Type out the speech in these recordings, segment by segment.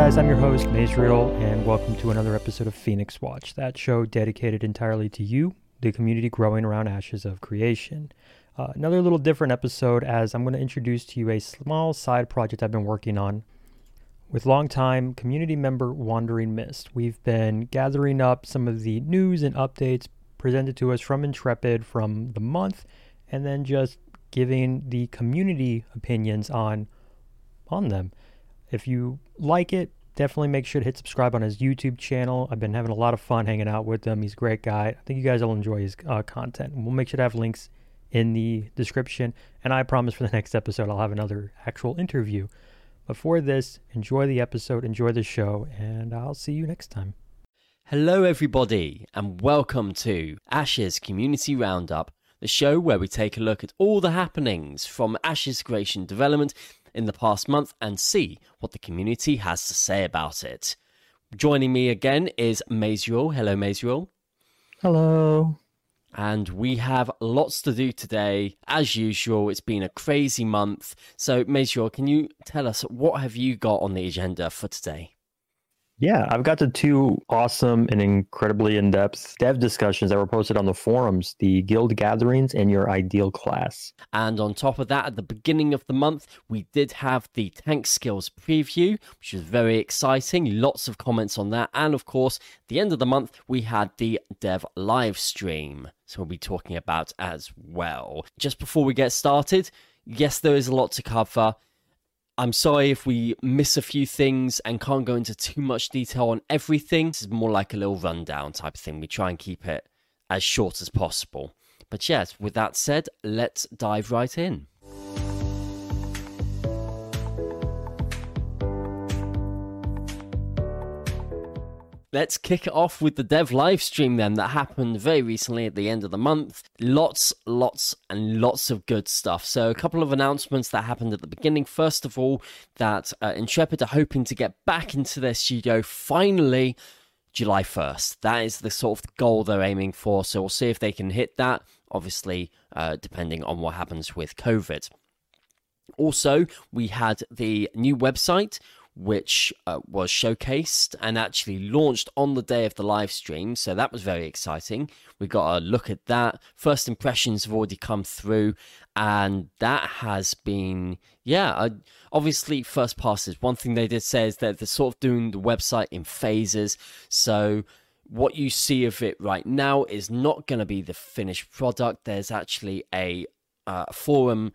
guys, I'm your host, Mazriel, and welcome to another episode of Phoenix Watch, that show dedicated entirely to you, the community growing around Ashes of Creation. Uh, another little different episode as I'm going to introduce to you a small side project I've been working on with longtime community member Wandering Mist. We've been gathering up some of the news and updates presented to us from Intrepid from the month, and then just giving the community opinions on on them. If you like it, definitely make sure to hit subscribe on his YouTube channel. I've been having a lot of fun hanging out with him. He's a great guy. I think you guys will enjoy his uh, content. We'll make sure to have links in the description. And I promise for the next episode, I'll have another actual interview. But for this, enjoy the episode, enjoy the show, and I'll see you next time. Hello, everybody, and welcome to Ashes Community Roundup, the show where we take a look at all the happenings from Ashes Creation development in the past month and see what the community has to say about it. Joining me again is Mazriel. Hello, Mazriel. Hello. And we have lots to do today. As usual, it's been a crazy month. So, Mazriel, can you tell us what have you got on the agenda for today? Yeah, I've got the two awesome and incredibly in depth dev discussions that were posted on the forums the guild gatherings and your ideal class. And on top of that, at the beginning of the month, we did have the tank skills preview, which was very exciting. Lots of comments on that. And of course, the end of the month, we had the dev live stream. So we'll be talking about as well. Just before we get started, yes, there is a lot to cover. I'm sorry if we miss a few things and can't go into too much detail on everything. This is more like a little rundown type of thing. We try and keep it as short as possible. But yes, with that said, let's dive right in. Let's kick it off with the dev live stream then that happened very recently at the end of the month. Lots, lots, and lots of good stuff. So, a couple of announcements that happened at the beginning. First of all, that uh, Intrepid are hoping to get back into their studio finally July 1st. That is the sort of goal they're aiming for. So, we'll see if they can hit that, obviously, uh, depending on what happens with COVID. Also, we had the new website which uh, was showcased and actually launched on the day of the live stream. So that was very exciting. We got a look at that. First impressions have already come through, and that has been, yeah, uh, obviously first passes. One thing they did say is that they're sort of doing the website in phases. So what you see of it right now is not going to be the finished product. There's actually a uh, forum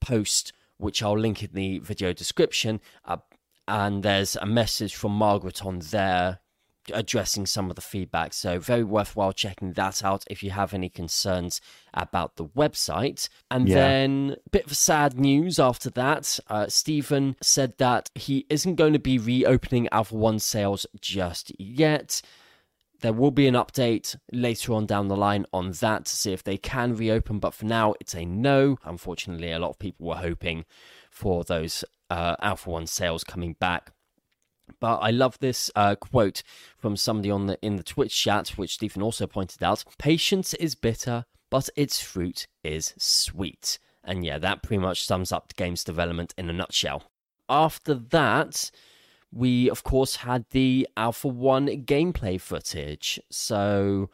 post which I'll link in the video description, uh, and there's a message from Margaret on there addressing some of the feedback. So, very worthwhile checking that out if you have any concerns about the website. And yeah. then, a bit of sad news after that. Uh, Steven said that he isn't going to be reopening Alpha 1 sales just yet. There will be an update later on down the line on that to see if they can reopen, but for now, it's a no. Unfortunately, a lot of people were hoping for those uh, Alpha One sales coming back. But I love this uh, quote from somebody on the in the Twitch chat, which Steven also pointed out. Patience is bitter, but its fruit is sweet. And yeah, that pretty much sums up the game's development in a nutshell. After that, we of course had the Alpha 1 gameplay footage. So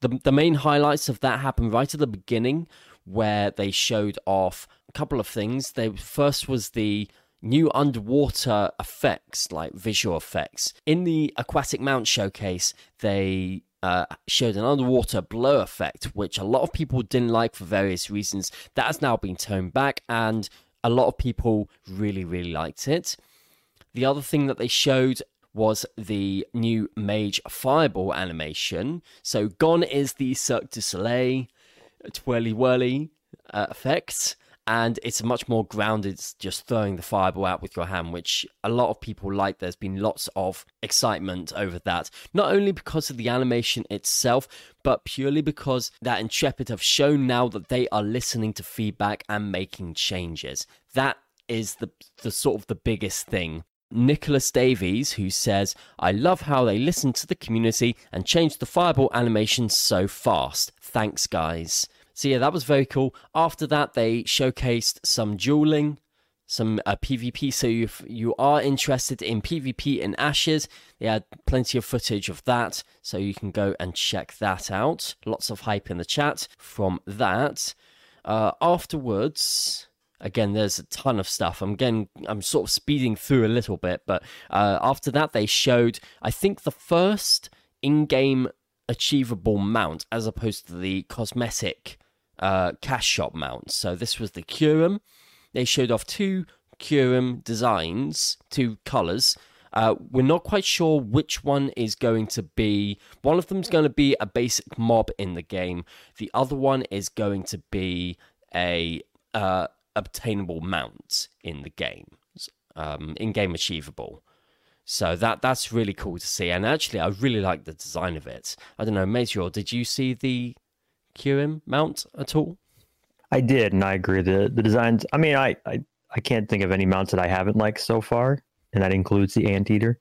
the the main highlights of that happened right at the beginning where they showed off a couple of things. They first was the new underwater effects, like visual effects. In the Aquatic Mount showcase, they uh, showed an underwater blur effect, which a lot of people didn't like for various reasons. That has now been toned back, and a lot of people really, really liked it. The other thing that they showed was the new Mage Fireball animation. So, gone is the Cirque du Soleil twirly whirly uh, and it's a much more grounded just throwing the fireball out with your hand which a lot of people like there's been lots of excitement over that not only because of the animation itself but purely because that intrepid have shown now that they are listening to feedback and making changes that is the the sort of the biggest thing Nicholas Davies, who says, I love how they listen to the community and change the fireball animation so fast. Thanks, guys. So, yeah, that was very cool. After that, they showcased some dueling. some uh, PvP. So if you are interested in PvP in Ashes, they had plenty of footage of that, so you can go and check that out. Lots of hype in the chat from that. Uh, afterwards, again, there's a ton of stuff. I'm getting, I'm sort of speeding through a little bit, but uh, after that, they showed, I think, the first in-game achievable mount as opposed to the cosmetic uh, cash shop mounts. So this was the Kyurem. They showed off two Kyurem designs, two colors. Uh, we're not quite sure which one is going to be. One of them is going to be a basic mob in the game. The other one is going to be a uh, obtainable mount in the game, um, in game achievable. So that that's really cool to see, and actually, I really like the design of it. I don't know, Major, did you see the Kyurem mount at all? I did, and I agree. The the designs. I mean, I I, I can't think of any mounts that I haven't liked so far, and that includes the anteater.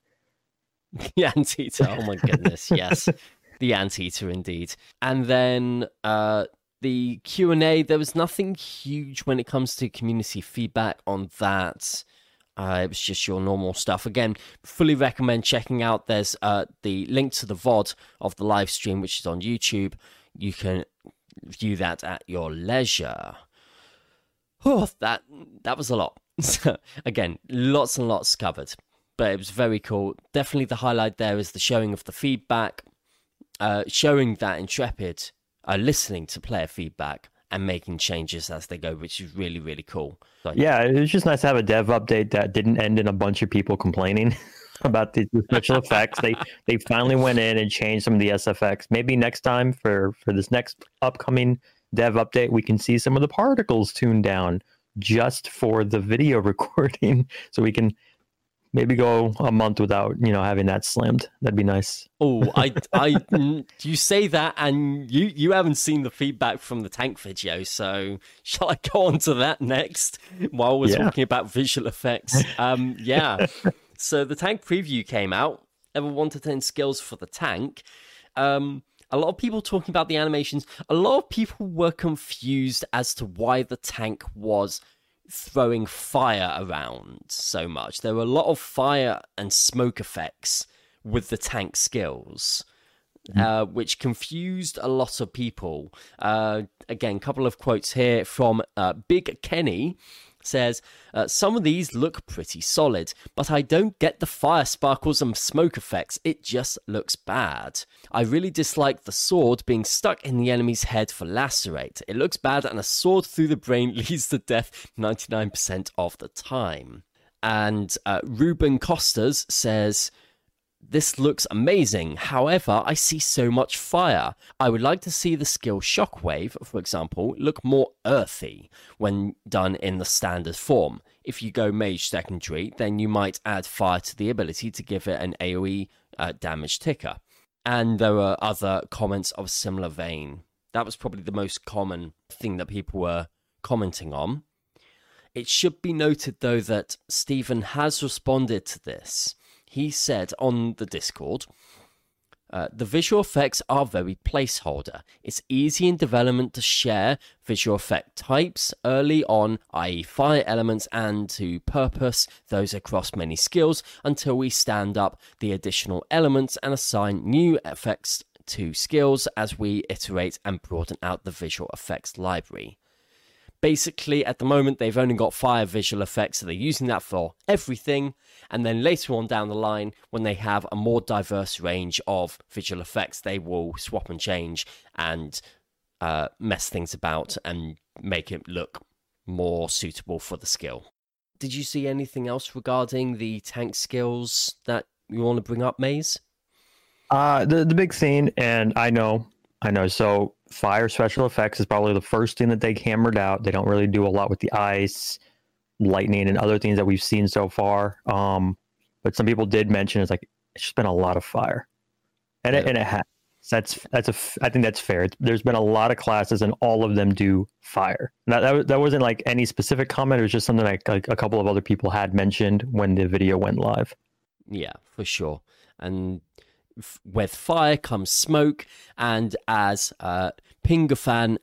the anteater. Oh my goodness, yes, the anteater indeed. And then uh, the Q and A. There was nothing huge when it comes to community feedback on that. Uh, it was just your normal stuff. Again, fully recommend checking out. There's uh, the link to the VOD of the live stream, which is on YouTube. You can view that at your leisure. Oh, that that was a lot. again, lots and lots covered, but it was very cool. Definitely the highlight there is the showing of the feedback, uh, showing that Intrepid are listening to player feedback and making changes as they go, which is really, really cool. So, yeah, it was just nice to have a dev update that didn't end in a bunch of people complaining about the, the special effects. They they finally went in and changed some of the SFX. Maybe next time for for this next upcoming dev update, we can see some of the particles tuned down just for the video recording, so we can maybe go a month without you know having that slammed. That'd be nice. Oh, I, I, you say that, and you you haven't seen the feedback from the tank video, so shall I go on to that next while we're yeah. talking about visual effects? Um, yeah. So the tank preview came out. Ever one to ten skills for the tank. Um, a lot of people talking about the animations. A lot of people were confused as to why the tank was throwing fire around so much. There were a lot of fire and smoke effects with the tank skills. Mm. Uh, which confused a lot of people. Uh, again, a couple of quotes here from uh, Big Kenny, says, uh, Some of these look pretty solid, but I don't get the fire sparkles and smoke effects. It just looks bad. I really dislike the sword being stuck in the enemy's head for lacerate. It looks bad, and a sword through the brain leads to death 99% of the time. And uh, Ruben Costas says, this looks amazing. However, I see so much fire. I would like to see the skill Shockwave, for example, look more earthy when done in the standard form. If you go Mage Secondary, then you might add fire to the ability to give it an AoE uh, damage ticker. And there were other comments of similar vein. That was probably the most common thing that people were commenting on. It should be noted, though, that Steven has responded to this he said on the Discord, uh, the visual effects are very placeholder. It's easy in development to share visual effect types early on, i.e., fire elements, and to purpose those across many skills until we stand up the additional elements and assign new effects to skills as we iterate and broaden out the visual effects library. Basically, at the moment, they've only got fire visual effects, so they're using that for everything. And then later on down the line, when they have a more diverse range of visual effects, they will swap and change and uh, mess things about and make it look more suitable for the skill. Did you see anything else regarding the tank skills that you want to bring up, Maze? Uh, the the big thing, and I know, I know. So fire special effects is probably the first thing that they hammered out. They don't really do a lot with the ice, lightning, and other things that we've seen so far. Um, but some people did mention it's like it's just been a lot of fire, and yeah. it, and it has. That's that's a I think that's fair. There's been a lot of classes and all of them do fire. That that, that wasn't like any specific comment. It was just something like, like a couple of other people had mentioned when the video went live. Yeah, for sure. And with fire comes smoke, and as uh, Pingafan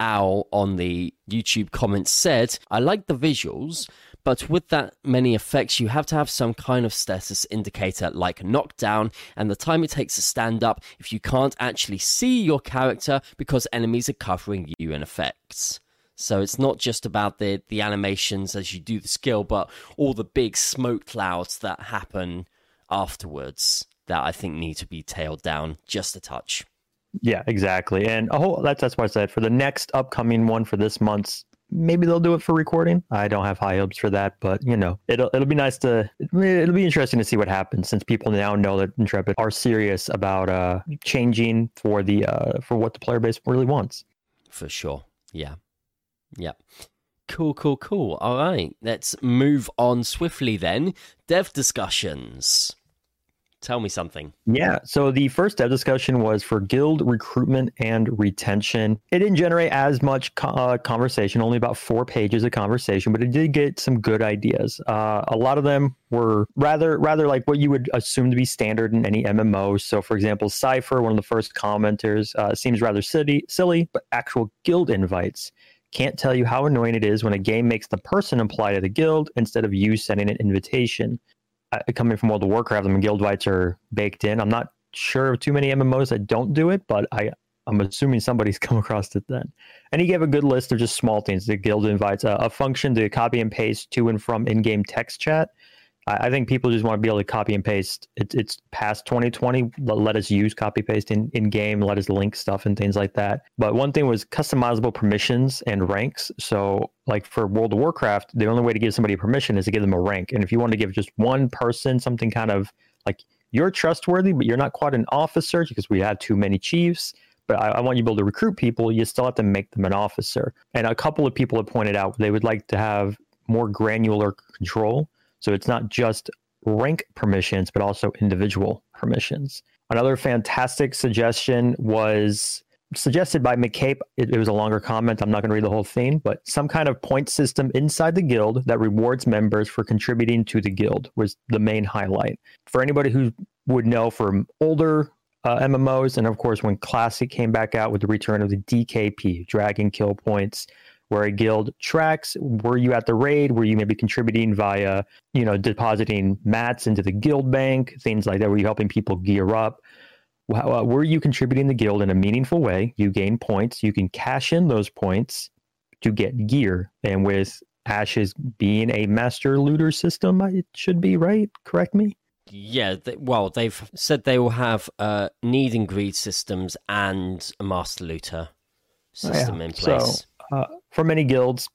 Owl on the YouTube comments said, I like the visuals, But with that many effects, you have to have some kind of status indicator like knockdown and the time it takes to stand up if you can't actually see your character because enemies are covering you in effects. So it's not just about the the animations as you do the skill, but all the big smoke clouds that happen afterwards that I think need to be tailed down just a touch. Yeah, exactly. And whole that's that's why I said for the next upcoming one for this month's maybe they'll do it for recording. I don't have high hopes for that, but you know, it'll it'll be nice to it'll be interesting to see what happens since people now know that Intrepid are serious about uh changing for the uh for what the player base really wants. For sure. Yeah. Yeah. Cool, cool, cool. All right, let's move on swiftly then. Dev discussions. Tell me something. Yeah. So the first dev discussion was for guild recruitment and retention. It didn't generate as much uh, conversation, only about four pages of conversation, but it did get some good ideas. Uh, a lot of them were rather rather like what you would assume to be standard in any MMO. So, for example, Cipher, one of the first commenters, uh, seems rather silly, silly, but actual guild invites. Can't tell you how annoying it is when a game makes the person apply to the guild instead of you sending an invitation coming from World of Warcraft, I mean, guild invites are baked in. I'm not sure of too many MMOs that don't do it, but I I'm assuming somebody's come across it then. And he gave a good list of just small things. The guild invites a, a function to copy and paste to and from in-game text chat. I, I think people just want to be able to copy and paste. It, it's past 2020. Let, let us use copy paste in, in game. Let us link stuff and things like that. But one thing was customizable permissions and ranks. So, like for World of Warcraft, the only way to give somebody permission is to give them a rank. And if you want to give just one person something kind of like you're trustworthy, but you're not quite an officer because we have too many chiefs but I, I, want you to be able to recruit people. You still have to make them an officer. And a couple of people have pointed out they would like to have more granular control. So it's not just rank permissions, but also individual permissions. Another fantastic suggestion was suggested by McCabe. It, it was a longer comment. I'm not going to read the whole thing, but some kind of point system inside the guild that rewards members for contributing to the guild was the main highlight. For anybody who would know from older uh, MMOs, and of course, when Classic came back out with the return of the DKP, Dragon Kill Points, where a guild tracks were you at the raid? Were you maybe contributing via you know depositing mats into the guild bank things like that? Were you helping people gear up? Uh, were you contributing the guild in a meaningful way? You gain points. You can cash in those points to get gear. And with ashes being a master looter system it should be right? Correct me? Yeah, they, well, they've said they will have uh, need and greed systems and a master looter system oh, yeah. in place. So, uh, for many guilds,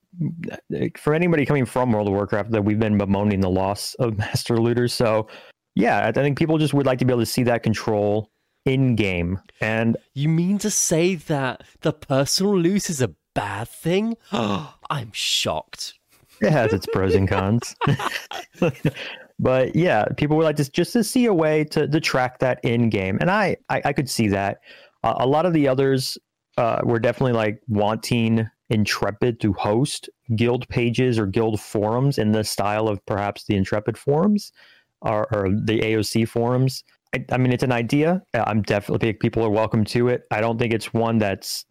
for anybody coming from World of Warcraft, that we've been bemoaning the loss of master looters. So, yeah, I think people just would like to be able to see that control in game. And you mean to say that the personal loot is a bad thing? I'm shocked. It has its pros and cons. but yeah, people would like to just to see a way to, to track that in game, and I I, I could see that. Uh, a lot of the others uh, were definitely like wanting Intrepid to host guild pages or guild forums in the style of perhaps the Intrepid forums or, or the AOC forums. I, I, mean, it's an idea. Uh, I'm definitely people are welcome to it. I don't think it's one that's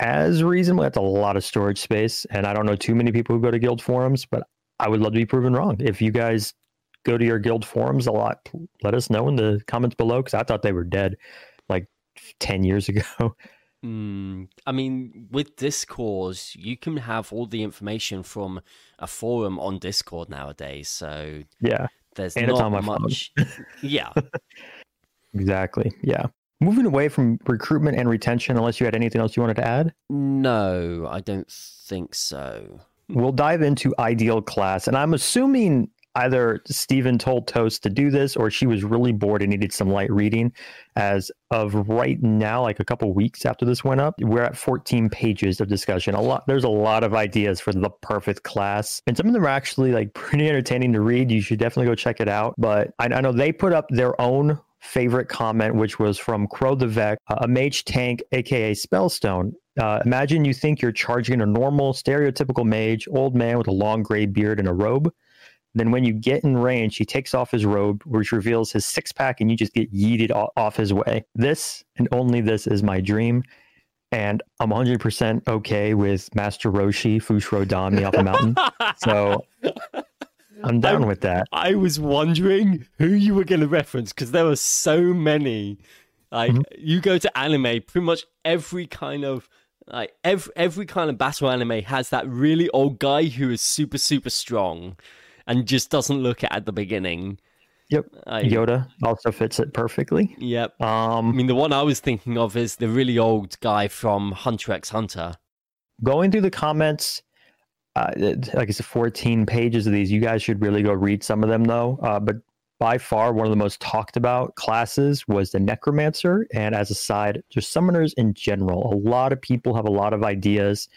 as reasonable. That's a lot of storage space, and I don't know too many people who go to guild forums. But I would love to be proven wrong. If you guys go to your guild forums a lot, let us know in the comments below because I thought they were dead like ten years ago. Mm, I mean, with Discord, you can have all the information from a forum on Discord nowadays. So yeah, there's and not much. yeah, exactly. Yeah. Moving away from recruitment and retention, unless you had anything else you wanted to add? No, I don't think so. We'll dive into ideal class, and I'm assuming either Steven told Toast to do this or she was really bored and needed some light reading. As of right now, like a couple weeks after this went up, we're at 14 pages of discussion. A lot there's a lot of ideas for the perfect class. And some of them are actually like pretty entertaining to read. You should definitely go check it out. But I, I know they put up their own favorite comment, which was from Crow the Vec, a mage tank, aka Spellstone. Uh, imagine you think you're charging a normal, stereotypical mage, old man with a long gray beard and a robe. Then when you get in range, he takes off his robe, which reveals his six pack, and you just get yeeted off his way. This and only this is my dream. And I'm 100% okay with Master Roshi, Fushiro Dami off the mountain. So I'm down I, with that. I was wondering who you were going to reference because there were so many. Like mm-hmm. you go to anime, pretty much every kind of like every every kind of battle anime has that really old guy who is super super strong and just doesn't look at the beginning. Yep. I, Yoda also fits it perfectly. Yep. Um, I mean, the one I was thinking of is the really old guy from Hunter x Hunter. Going through the comments, uh, like I said, 14 pages of these. You guys should really go read some of them, though. Uh, but by far, one of the most talked about classes was the Necromancer. And as a side, just summoners in general. A lot of people have a lot of ideas.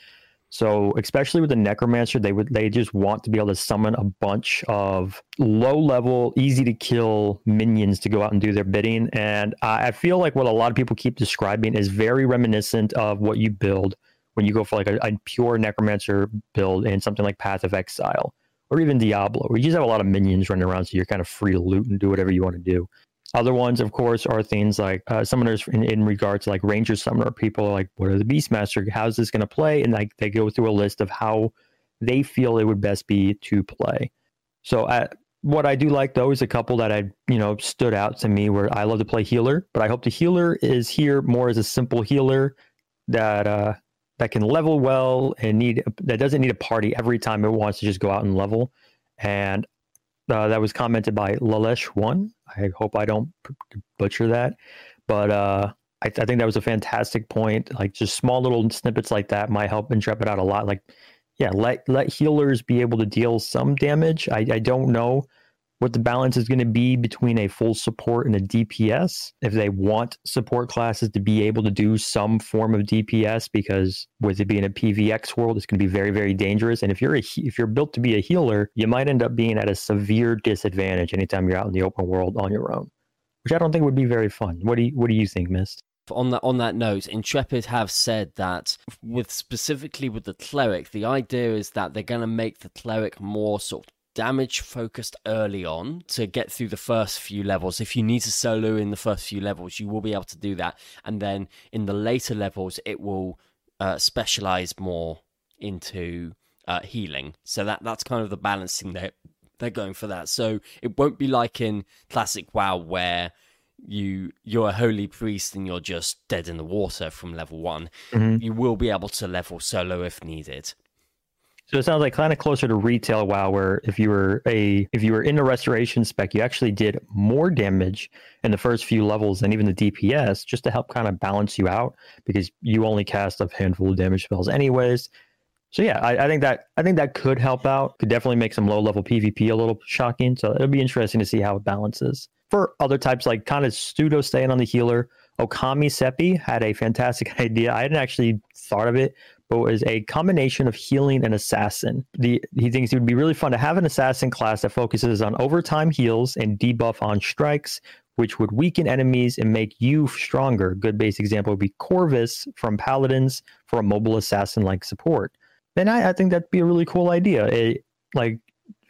So, especially with the Necromancer, they would they just want to be able to summon a bunch of low level, easy to kill minions to go out and do their bidding. And I feel like what a lot of people keep describing is very reminiscent of what you build when you go for like a, a pure necromancer build in something like Path of Exile or even Diablo, where you just have a lot of minions running around, so you're kind of free to loot and do whatever you want to do. Other ones, of course, are things like uh, summoners in, in regard to like ranger summoner. People are like, what are the Beastmaster? How's this going to play? And like they go through a list of how they feel it would best be to play. So uh, what I do like though is a couple that I you know stood out to me where I love to play healer, but I hope the healer is here more as a simple healer that uh, that can level well and need that doesn't need a party every time it wants to just go out and level. And uh, that was commented by Lalesh One. I hope I don't butcher that, but uh, I, I, think that was a fantastic point. Like just small little snippets like that might help Intrepid out a lot. Like, yeah, let let healers be able to deal some damage. I, I don't know what the balance is going to be between a full support and a DPS. If they want support classes to be able to do some form of DPS, because with it being a PVX world, it's going to be very, very dangerous. And if you're a if you're built to be a healer, you might end up being at a severe disadvantage anytime you're out in the open world on your own, which I don't think would be very fun. What do you What do you think, Mist? on that on that note, Intrepid have said that with specifically with the cleric, the idea is that they're going to make the cleric more sort of damage focused early on to get through the first few levels. If you need to solo in the first few levels, you will be able to do that. And then in the later levels, it will uh, specialize more into uh, healing. So that that's kind of the balancing that they're going for that. So it won't be like in classic WoW where you you're a holy priest and you're just dead in the water from level one. Mm-hmm. You will be able to level solo if needed. So it sounds like kind of closer to retail WoW, where if you were a if you were in a restoration spec, you actually did more damage in the first few levels than even the DPS, just to help kind of balance you out because you only cast a handful of damage spells anyways. So yeah, I, I think that I think that could help out. Could definitely make some low level PvP a little shocking. So it'll be interesting to see how it balances. For other types, like kind of pseudo staying on the healer, Okami Seppi had a fantastic idea. I hadn't actually thought of it, but was a combination of healing and assassin. The, he thinks it would be really fun to have an assassin class that focuses on overtime heals and debuff on strikes, which would weaken enemies and make you stronger. Good base example would be Corvus from Paladins for a mobile assassin like support. Then I, I, think that'd be a really cool idea. It, like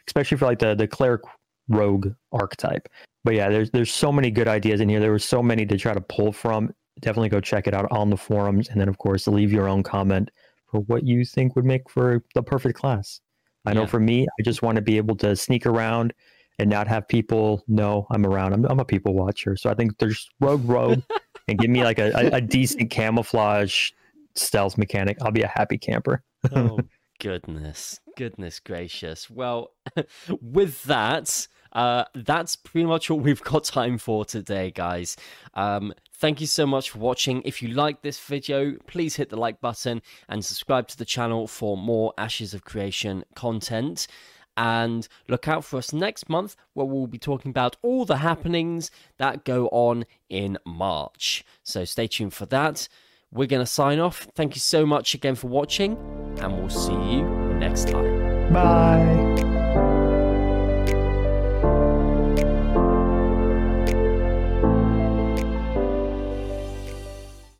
especially for like the the cleric rogue archetype. But yeah, there's there's so many good ideas in here. There were so many to try to pull from. Definitely go check it out on the forums, and then of course leave your own comment for what you think would make for the perfect class. I know for me, I just want to be able to sneak around and not have people know I'm around. I'm, I'm a people watcher. So I think there's rogue rogue and give me like a, a, a, decent camouflage stealth mechanic. I'll be a happy camper. oh, goodness. Goodness gracious. Well, with that, uh, that's pretty much all we've got time for today, guys. Um, thank you so much for watching. If you like this video, please hit the like button and subscribe to the channel for more Ashes of Creation content. And look out for us next month where we'll be talking about all the happenings that go on in March. So stay tuned for that. We're going to sign off. Thank you so much again for watching, and we'll see you next time. Bye.